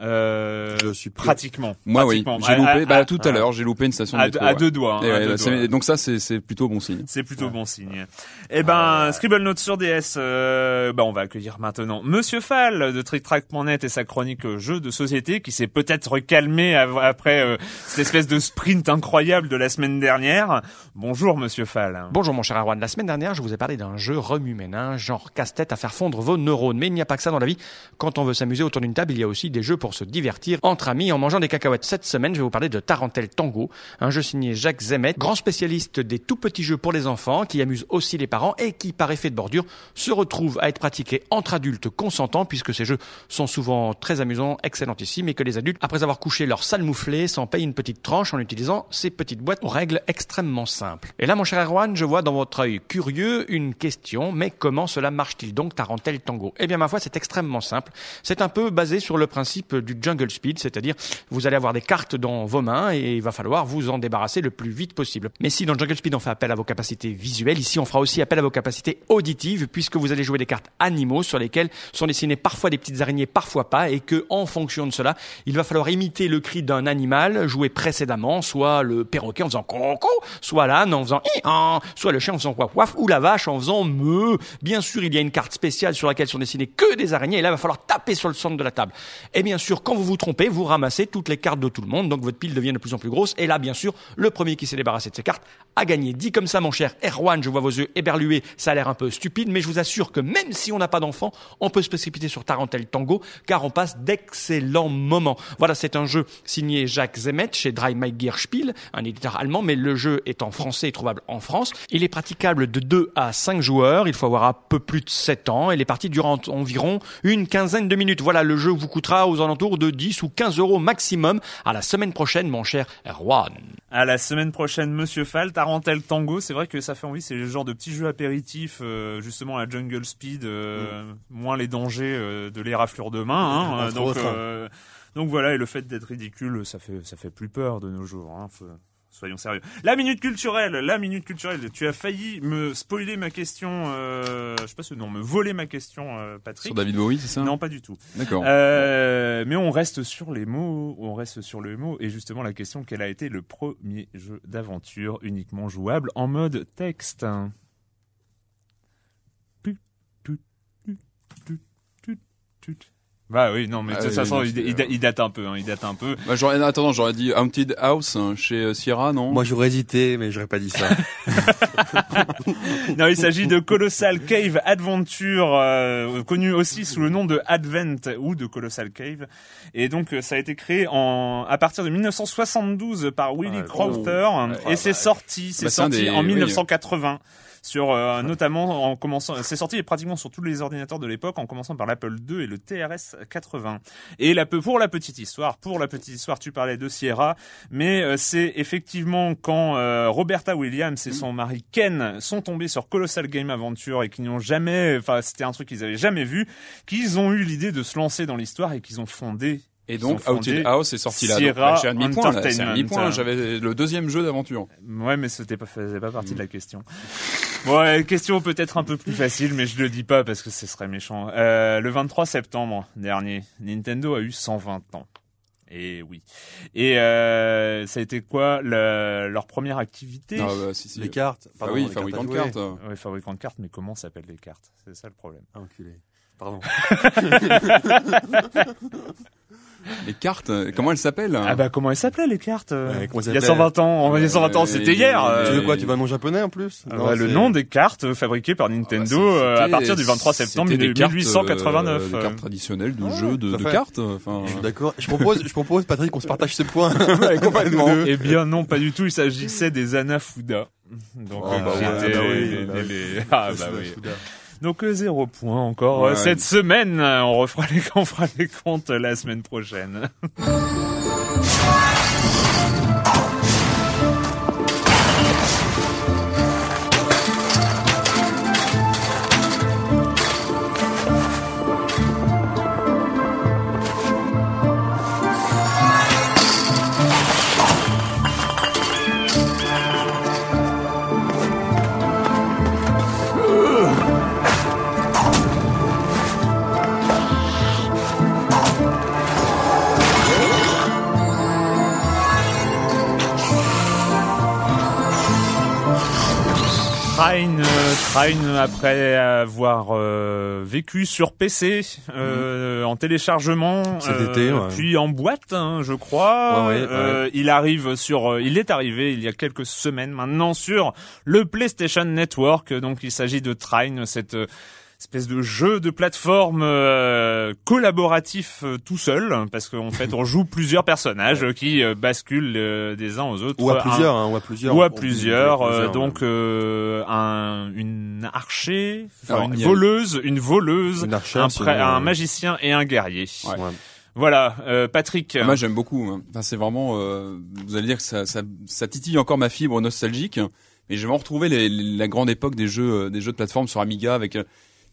Euh, Je suis pratiquement. Moi, oui. J'ai loupé. à- bah, tout à à- l'heure, j'ai loupé une station de À, métro. à ouais. deux doigts. hein, Et à ouais, deux c'est- doigts. donc ça, c'est c'est plutôt bon signe. C'est plutôt bon signe. Eh ben, Scribble Note sur DS, euh, bah, on va accueillir maintenant Monsieur Fall de TrickTrack.net et sa chronique euh, jeux de société qui s'est peut-être calmé après euh, cette espèce de sprint incroyable de la semaine dernière. Bonjour Monsieur Fall. Bonjour mon cher Erwan, la semaine dernière je vous ai parlé d'un jeu remue-ménage, genre casse-tête à faire fondre vos neurones. Mais il n'y a pas que ça dans la vie. Quand on veut s'amuser autour d'une table, il y a aussi des jeux pour se divertir entre amis en mangeant des cacahuètes. Cette semaine je vais vous parler de Tarantelle Tango, un jeu signé Jacques Zemet, grand spécialiste des tout petits jeux pour les enfants, qui amuse aussi les parents et qui par effet de bordure se retrouve à être pratiqué entre adultes consentants puisque ces jeux sont souvent très amusants, excellentissimes et que les adultes, après avoir couché leur sale mouflé, s'en payent une petite tranche en utilisant ces petites boîtes aux règles extrêmement simples. Et là, mon cher Erwan, je vois dans votre œil curieux une question, mais comment cela marche-t-il donc Tarantelle Tango? Eh bien, ma foi, c'est extrêmement simple. C'est un peu basé sur le principe du jungle speed, c'est-à-dire vous allez avoir des cartes dans vos mains et il va falloir vous en débarrasser le plus vite possible. Mais si dans Jungle Speed on fait appel à vos capacités visuelles, ici on fera aussi appel à vos capacités auditives puisque vous allez jouer des cartes animaux sur lesquelles sont dessinées parfois des petites araignées, parfois pas et que en fonction de cela, il va falloir imiter le cri d'un animal joué précédemment, soit le perroquet en faisant coco, soit l'âne en faisant hi han, soit le chien en faisant waf waf ou la vache en faisant me. Bien sûr, il y a une carte spéciale sur laquelle sont dessinées que des araignées et là il va falloir taper sur le centre de la table. Et bien sûr, quand vous vous trompez, vous ramassez toutes les cartes de tout le monde, donc votre pile devient de plus en plus grosse. Et là, bien sûr, le premier qui s'est débarrassé de ses cartes a gagné. Dit comme ça, mon cher Erwan, je vois vos yeux éberlués, ça a l'air un peu stupide, mais je vous assure que même si on n'a pas d'enfant, on peut se précipiter sur Tarantelle Tango, car on passe d'excellents moments. Voilà, c'est un jeu signé Jacques Zemet chez Dry My Gear Spiel, un éditeur allemand, mais le jeu est en français et trouvable en France. Il est praticable de 2 à 5 joueurs, il faut avoir un peu plus de 7 ans, et les parties durent en- environ une quinzaine de minutes. Voilà, le jeu vous coûtera aux alentours de 10 ou 15 euros maximum. À la semaine prochaine, mon cher Erwan. À la semaine prochaine, Monsieur Fall, Tarantelle Tango. C'est vrai que ça fait envie. C'est le genre de petit jeu apéritif, euh, justement à Jungle Speed, euh, moins les dangers euh, de l'éraflure de main. Hein, Entre donc, euh, donc voilà. Et le fait d'être ridicule, ça fait ça fait plus peur de nos jours. Hein, faut- Soyons sérieux. La minute culturelle, la minute culturelle. Tu as failli me spoiler ma question. Euh, je sais pas ce non, me voler ma question, euh, Patrick. Sur David Bowie, c'est ça Non, pas du tout. D'accord. Euh, mais on reste sur les mots, on reste sur le mot et justement la question quel a été le premier jeu d'aventure uniquement jouable en mode texte? Bah oui, non, mais de Ah toute façon, il, date un peu, hein, il date un peu. Bah, j'aurais, attends, j'aurais dit Haunted House hein, chez euh, Sierra, non? Moi j'aurais hésité, mais j'aurais pas dit ça. Non, il s'agit de Colossal Cave Adventure, euh, connu aussi sous le nom de Advent ou de Colossal Cave. Et donc, euh, ça a été créé en, à partir de 1972 par Willy Ah, Crowther. oh. et c'est sorti, c'est Bah, sorti des- en oui. 1980. Sur euh, notamment en commençant, c'est sorti pratiquement sur tous les ordinateurs de l'époque, en commençant par l'Apple II et le TRS 80. Et la, pour la petite histoire, pour la petite histoire, tu parlais de Sierra, mais euh, c'est effectivement quand euh, Roberta Williams et son mari Ken sont tombés sur Colossal Game Adventure et qu'ils n'ont jamais, enfin c'était un truc qu'ils avaient jamais vu, qu'ils ont eu l'idée de se lancer dans l'histoire et qu'ils ont fondé. Et donc Haunted House est sorti là. J'ai un demi-point. J'avais le deuxième jeu d'aventure. Ouais, mais c'était pas faisait pas partie de la question. Ouais, question peut-être un peu plus facile, mais je le dis pas parce que ce serait méchant. Euh, le 23 septembre dernier, Nintendo a eu 120 ans. Et oui. Et euh, ça a été quoi le- leur première activité? Ah, bah, si, si. Les cartes. Ah pardon, oui, fabricant de cartes. Ouais, fabricant de cartes, mais comment s'appellent les cartes? C'est ça le problème. Ah, enculé. Pardon. Les cartes, euh, comment elles s'appellent Ah bah comment elles s'appelaient les cartes euh, Il y a s'appelle 120 ans, il y a 120 ans, Euh, c'était et- hier. Tu euh, veux quoi Tu veux un nom japonais en plus? Ah Non, bah, le nom des cartes fabriquées par Nintendo Ah, euh, bah, à partir du 23 septembre des cartes, 1889. euh, des euh. cartes traditionnelles de Ouais, jeux de, cartes. Enfin, Je suis d'accord. Je propose, je propose, Patrick, qu'on se partage ce point. complètement. Eh bien non, pas du tout, il s'agissait des Anafuda. Donc Oh, euh, bah ouais, bah bah les- Ah bah oui. Donc zéro point encore euh, Ouais. cette semaine. On refera les on fera les comptes la semaine prochaine. Trine après avoir euh, vécu sur PC euh, en téléchargement, Cet euh, été, ouais. puis en boîte, hein, je crois. Ouais, ouais, Euh, Il arrive sur, euh, il est arrivé il y a quelques semaines maintenant sur le PlayStation Network. Donc il s'agit de Trine, cette euh, espèce de jeu de plateforme euh, collaboratif euh, tout seul, parce qu'en fait on joue plusieurs personnages euh, qui euh, basculent euh, des uns aux autres. Ou à Un- plusieurs, hein, ou à plusieurs. ou à plusieurs, on- euh, ouais. donc euh, un une archer, enfin, Alors, une voleuse, une voleuse, Une archère, un, pré- un magicien et un guerrier. Ouais. Ouais. Voilà, euh, Patrick. Moi j'aime beaucoup. hein. Enfin, c'est vraiment. euh, vous allez dire que ça, ça, ça titille encore ma fibre nostalgique. Mais je vais en retrouver les- les- la grande époque des jeux, des jeux de plateforme sur Amiga avec euh,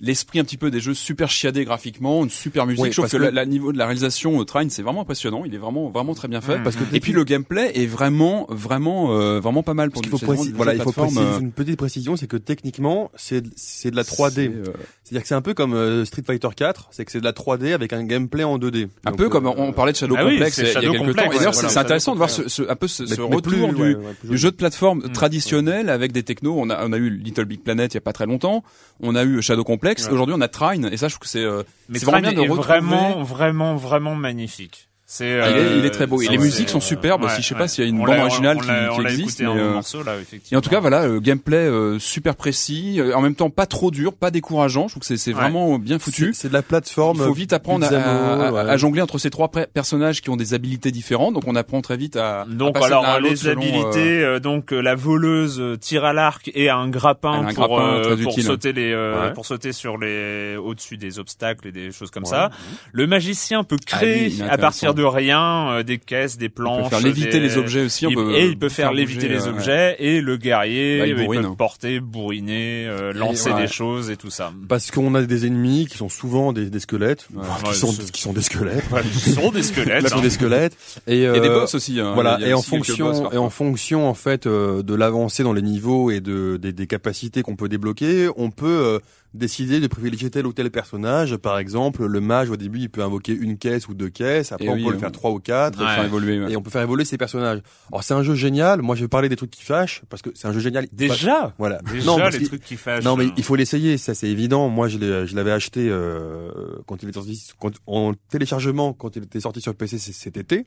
l'esprit un petit peu des jeux super chiadés graphiquement, une super musique. Oui, je trouve parce que, que- la, la niveau de la réalisation euh, Trine c'est vraiment impressionnant. Il est vraiment vraiment très bien fait. Mmh. Parce que Et puis le gameplay est vraiment vraiment euh, vraiment pas mal pour qu'il faut, préciser, voilà, il faut préciser euh, une petite précision, c'est que techniquement, c'est c'est de la 3D. c'est, euh, C'est-à-dire que c'est un peu comme euh, Street Fighter 4, c'est que c'est de la 3D avec un gameplay en 2D. un Donc, peu comme on parlait de Shadow Ah oui, Complex c'est il y a Shadow quelques Complex, temps. Et d'ailleurs, ouais, c'est voilà, c'est intéressant de voir ce, ce- un peu ce, mais- ce mais retour plus, du, ouais, ouais, plus du jeu de plateforme Mm. traditionnel avec des technos. On a, on a eu Little Big Planet il y a pas très longtemps. On a eu Shadow Complex. Ouais. Aujourd'hui, on a Trine. Et ça, je trouve que c'est euh, Mais vraiment Trine bien de est retrouver- vraiment, vraiment, vraiment magnifique. C'est, Ah, il, est, euh, il est très beau. Et les musiques sont euh, superbes ouais, aussi. Je sais ouais. pas s'il y a une On bande originale on qui, qui existe. mais, un euh, morceau là, Et effectivement. en tout cas, voilà, euh, gameplay euh, super précis, euh, en même temps pas trop dur, pas décourageant. Je trouve que c'est Ouais. vraiment bien foutu. c'est de la plateforme. Il faut vite apprendre à, à- à jongler entre ces trois personnages qui ont des habilités différentes. Donc on apprend très vite à, à Donc passer de alors à les selon, euh, habilités, euh, donc euh, la voleuse euh, tire à l'arc et a un grappin a un pour grappin euh, très pour utile. sauter les euh, Ouais. pour sauter sur les au-dessus des obstacles et des choses comme ça. Le magicien peut Ah, créer à partir. De rien euh, des caisses, des planches, peut faire léviter des- les objets aussi. On Il- peut et il peut faire, léviter bouger, les euh, objets et le guerrier Bah, il il, peut porter, bourriner, euh, lancer ouais. des choses et tout ça. Parce qu'on a des ennemis qui sont souvent des, des squelettes, Ouais. enfin, Ouais, qui, sont, qui des squelettes. Ce sont des squelettes. Qui sont des squelettes. Et, Et des boss aussi. hein. Voilà, Il y a et en fonction et en fonction en fait euh, de l'avancée dans les niveaux et de des, des capacités qu'on peut débloquer, on peut euh, décider de privilégier tel ou tel personnage. Par exemple, le mage au début, il peut invoquer une caisse ou deux caisses. Après, Et on oui, peut le faire trois ou quatre. On Ouais. faire évoluer. ouais. Et on peut faire évoluer ces personnages. Alors c'est un jeu génial. Moi, je vais parler des trucs qui fâchent parce que c'est un jeu génial. Déjà, Voilà. déjà non, les trucs qui fâchent. non, mais il faut l'essayer, ça c'est évident. Moi, je l'avais acheté euh, quand il était sorti, quand, en téléchargement quand il était sorti sur PC c- cet été.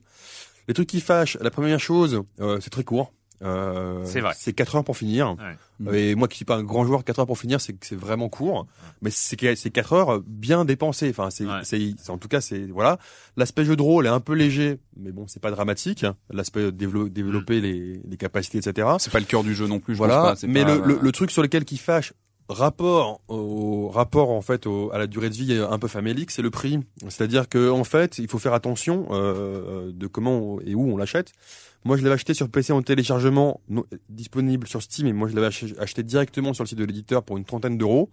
Les trucs qui fâchent. La première chose, euh, c'est très court. Euh, C'est vrai. C'est 4 heures pour finir. Ouais. Et moi qui suis pas un grand joueur, 4 heures pour finir, c'est vraiment court. Mais c'est que- c'est 4 heures bien dépensées. Enfin, c'est, Ouais. en tout cas, c'est voilà. L'aspect jeu de rôle est un peu léger, mais bon, c'est pas dramatique. L'aspect dévelop- développer les, les capacités, etc. C'est pas le cœur du jeu non plus. Je Voilà. pense pas. c'est mais pas- le, le, le truc sur lequel qui fâche, rapport au rapport en fait au, à la durée de vie un peu famélique, c'est le prix. C'est-à-dire que en fait, il faut faire attention euh, de comment et où on l'achète. Moi, je l'avais acheté sur PC en téléchargement disponible sur Steam, et moi je l'avais ach- acheté directement sur le site de l'éditeur pour une trentaine d'euros.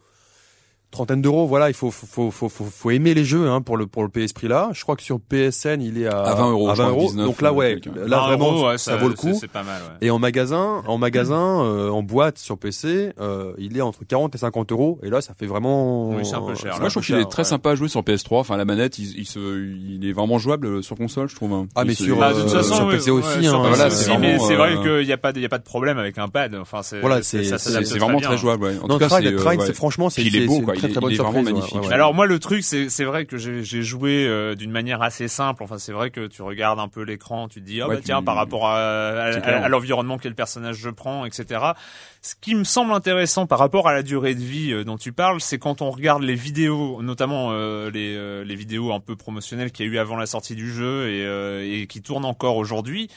Trentaine d'euros. Voilà, il faut faut, faut faut faut aimer les jeux hein, pour le pour le payer ce prix-là. Je crois que sur PSN il est à, À 20 euros, À je crois, 20 19, Donc là ouais, là vraiment ouais, ça, vaut le coup. C'est pas mal, ouais. Et en magasin, en magasin, euh, en boîte sur PC, euh, il est entre 40 et 50 euros. Et là, ça fait vraiment. Oui, c'est un peu cher, là. Moi, je trouve qu'il est très ouais. sympa à jouer sur PS3. Enfin, la manette, il, il se, il est vraiment jouable sur console, je trouve. hein. Ah, mais Il sur, Bah, de euh, toute façon, sur PC aussi, hein, voilà, c'est mais vraiment, c'est vrai euh, qu'il n'y a pas de, il y a pas de problème avec un pad. Enfin, c'est, Voilà, c'est- vraiment très jouable. Ouais. En tout cas, c'est, euh, c'est franchement, c'est il est beau. Très Il très bonne il est vraiment surprise, magnifique. ouais, ouais. Alors moi le truc c'est c'est vrai que j'ai j'ai joué euh, d'une manière assez simple. Enfin c'est vrai que tu regardes un peu l'écran, tu te dis ah Ouais, bah tiens tu- par rapport à, à l'environnement quel personnage je prends, etc. Ce qui me semble intéressant par rapport à la durée de vie euh, dont tu parles, c'est quand on regarde les vidéos, notamment euh, les euh, les vidéos un peu promotionnelles qu'il y a eu avant la sortie du jeu et, euh, et qui tournent encore aujourd'hui,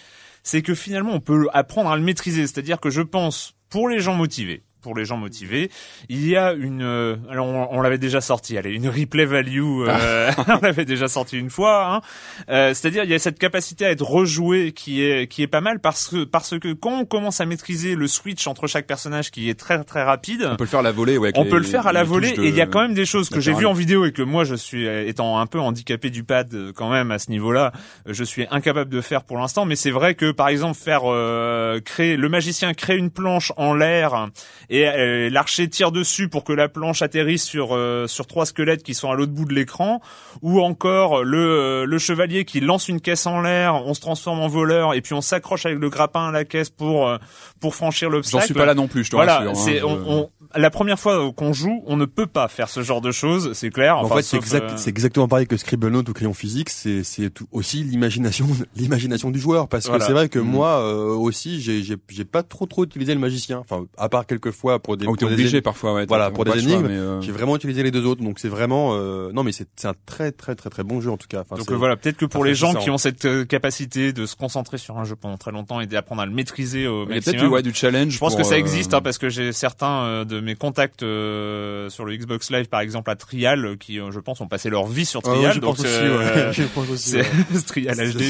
c'est que finalement on peut apprendre à le maîtriser. C'est-à-dire que je pense pour les gens motivés pour les gens motivés. Il y a une, euh, alors on, on l'avait déjà sorti, allez, une replay value, euh, on l'avait déjà sorti une fois. Hein. Euh, C'est-à-dire il y a cette capacité à être rejoué qui est qui est pas mal parce que parce que quand on commence à maîtriser le switch entre chaque personnage qui est très très rapide, On peut le faire à la volée, ouais. on les- peut le faire à la volée de- et il y a quand même des choses que j'ai vues en vidéo et que moi je suis euh, étant un peu handicapé du pad euh, quand même à ce niveau-là, euh, je suis incapable de faire pour l'instant. Mais c'est vrai que par exemple faire euh, créer le magicien crée une planche en l'air et euh, l'archer tire dessus pour que la planche atterrisse sur euh, sur trois squelettes qui sont à l'autre bout de l'écran, ou encore le euh, le chevalier qui lance une caisse en l'air, on se transforme en voleur et puis on s'accroche avec le grappin à la caisse pour euh, pour franchir J'en l'obstacle. suis pas là non plus, je te Voilà, rassure. hein, je- on, on- la première fois qu'on joue, on ne peut pas faire ce genre de choses, c'est clair. en fait, c'est exact, euh, c'est exactement pareil que Scribblenauts ou crayon physique. C'est, aussi l'imagination, l'imagination du joueur. Parce Voilà. que c'est vrai que Mhm. moi euh, aussi, j'ai, j'ai, j'ai pas trop trop utilisé le magicien. Enfin, à part quelques fois pour des, où t'es pour des obligé parfois, ouais. Voilà, pour des énigmes, mais, euh, J'ai vraiment utilisé les deux autres, donc c'est vraiment euh, non mais c'est c'est un très très très très bon jeu en tout cas. Enfin, donc voilà, peut-être que pour les gens qui ont cette euh, capacité de se concentrer sur un jeu pendant très longtemps et d'apprendre à le maîtriser au Il y a peut-être maximum. du, ouais, du challenge. je pense que ça euh, existe hein, parce que j'ai certains euh, de mes contacts euh, sur le Xbox Live par exemple à Trial euh, qui euh, je pense ont passé leur vie sur Ah ouais, Trial je donc pense aussi. euh, ouais. Je pense aussi. c'est ouais. Trial HD.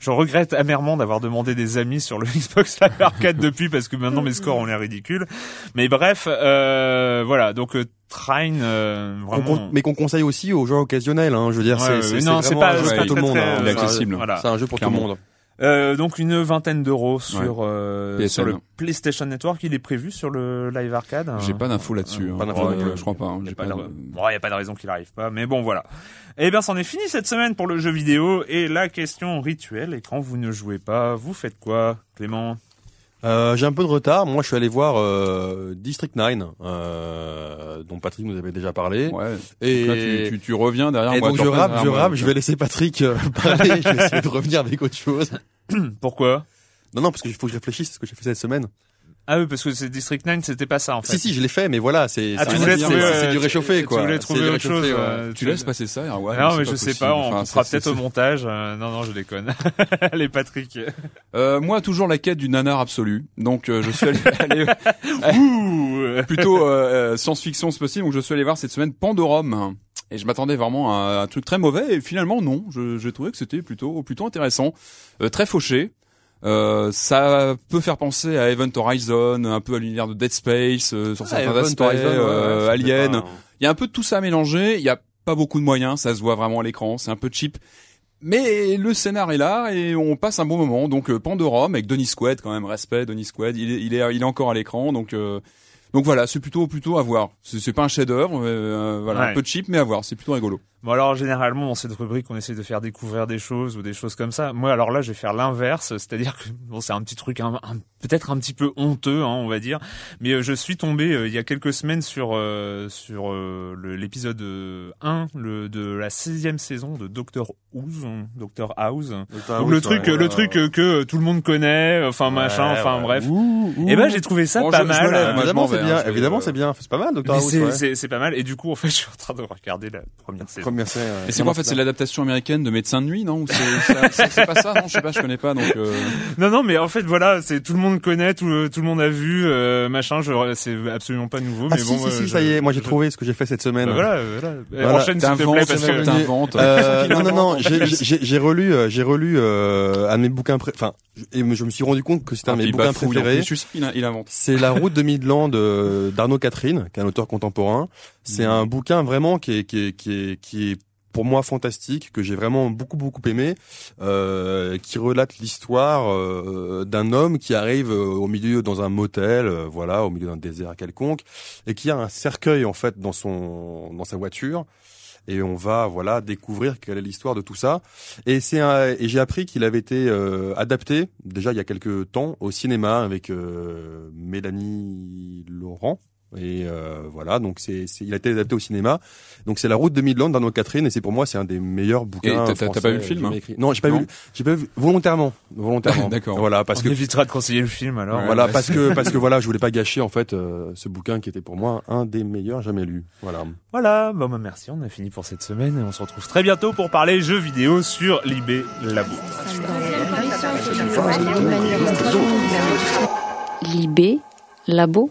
Je regrette amèrement d'avoir demandé des amis sur le Xbox Live Arcade depuis parce que maintenant mes scores ont l'air ridicules. Mais bref, euh, voilà. Donc euh, Trine, euh, vraiment. mais qu'on conseille aussi aux joueurs occasionnels. Hein, je veux dire, Ouais, c'est, non, c'est pas, pas pour tout le monde. hein. accessible. Voilà. C'est un jeu pour tout le monde. Euh, donc une vingtaine d'euros sur euh, sur le PlayStation Network. Il est prévu sur le Live Arcade. J'ai pas d'infos là-dessus. Pas hein. Je crois pas. hein. Il y a J'ai pas pas de... Bon, a pas de raison qu'il arrive pas, mais bon voilà. Eh bien, c'en est fini cette semaine pour le jeu vidéo et la question rituelle. Et quand vous ne jouez pas, vous faites quoi, Clément? Euh, j'ai un peu de retard. Moi, je suis allé voir euh, District 9, euh, dont Patrick nous avait déjà parlé. Ouais. Et, là, tu, tu, tu reviens derrière et moi. donc je rappe, je moi, rappe. Je vais laisser Patrick euh, parler. je vais essayer de revenir avec autre chose. Pourquoi? Non, non, parce qu'il faut que je réfléchisse à ce que j'ai fait cette semaine. Ah oui, parce que c'est District 9, c'était pas ça en fait. Si, si, je l'ai fait, mais voilà, c'est Ah, c'est tu voulais euh, du tu- réchauffé, tu quoi. voulais C'est trouver autre chose. réchauffé, ouais. euh, Tu laisses passer ça hein, ouais, non, mais pas je sais possible. pas, on Enfin, c'est- peut-être au montage. euh, non, non, je déconne. Allez, Patrick. Euh, moi, toujours la quête du nanar absolu. Donc, euh, je suis allé, allé- Ouh euh, plutôt science-fiction c'est possible. Donc, je suis allé voir cette semaine Pandorum. Et je m'attendais vraiment à un truc très mauvais. Et finalement, non. Je- J'ai trouvé que c'était plutôt plutôt intéressant, Euh, très fauché. Euh, ça peut faire penser à Event Horizon, un peu à l'univers de Dead Space euh, sur Ah, certains Event aspects, Horizon, euh, ouais, Alien. pas- Il y a un peu de tout ça mélangé. Il y a pas beaucoup de moyens, ça se voit vraiment à l'écran. C'est un peu cheap. Mais le scénar est là et on passe un bon moment. Donc euh, Pandorum avec Denis Squad quand même, respect Denis Squad. Il est, il est, il est encore à l'écran. Donc euh, donc voilà, c'est plutôt plutôt à voir. C'est c'est pas un chef-d'œuvre, euh, voilà, Ouais. un peu cheap mais à voir. C'est plutôt rigolo. Bon alors généralement dans cette rubrique on essaie de faire découvrir des choses ou des choses comme ça. Moi alors là je vais faire l'inverse, c'est-à-dire que bon c'est un petit truc un, un- peut-être un petit peu honteux hein, on va dire, mais euh, je suis tombé euh, il y a quelques semaines sur euh, sur euh, l'épisode euh, 1 le, de la 16e saison de Doctor House, hein, Doctor House. Donc oui, le truc le truc euh, que tout le monde connaît, enfin machin, enfin ouais. bref. Ouh, ouh. Et ben j'ai trouvé ça Bon, pas je- je me mal. lève, euh, évidemment m'en c'est bien, hein, évidemment euh, c'est bien, c'est pas mal Doctor mais House. c'est ouais. c'est- c'est pas mal et du coup en fait je suis en train de regarder la première saison. Ouais. Et c'est quoi en fait C'est l'adaptation américaine de Médecin de nuit, non? Ou c'est ça- c'est c'est pas ça? Non, je sais pas, je connais pas. Donc euh, Non, non, mais en fait, voilà, c'est tout le monde connaît, tout, tout le monde a vu, euh, machin. Je, c'est absolument pas nouveau, Ah mais si, bon. si, euh, si, je- ça y est, moi j'ai je- trouvé ce que j'ai fait cette semaine. Bah, voilà, euh, voilà. Voilà. Enchaîne s'il te plaît, parce que. t'inventes. Euh, non, non, non, j'ai- j'ai j'ai relu, euh, j'ai relu euh, un de mes bouquins, enfin, je- et je me suis rendu compte que c'était un Ah, de mes puis bouquins préférés. il invente. C'est La Route de Midland d'Arnaud Catherine, qui est un auteur contemporain. C'est un bouquin vraiment qui est qui est qui est, qui est pour moi fantastique, que j'ai vraiment beaucoup beaucoup aimé, euh, qui relate l'histoire euh, d'un homme qui arrive euh, au milieu dans un motel, euh, voilà, au milieu d'un désert quelconque, et qui a un cercueil en fait dans son dans sa voiture. Et on va voilà découvrir quelle est l'histoire de tout ça. Et c'est et j'ai appris qu'il avait été euh, adapté déjà il y a quelques temps au cinéma avec Mélanie Laurent. Et euh, voilà, donc c'est, c'est- il a été adapté au cinéma. Donc c'est La Route de Midland d'Arnaud Catherine, et c'est pour moi c'est un des meilleurs bouquins. t'as- t'as pas vu le film, hein écrit. Non, j'ai pas Non vu. J'ai pas vu volontairement, volontairement. D'accord. Voilà, parce On que évitera de conseiller le film alors. Ouais. voilà, parce que parce que voilà, je voulais pas gâcher en fait euh, ce bouquin qui était pour moi un des meilleurs jamais lus. Voilà. Voilà, bon bah merci, on a fini pour cette semaine et on se retrouve très bientôt pour parler jeux vidéo sur Libé Labo. Libé, labo.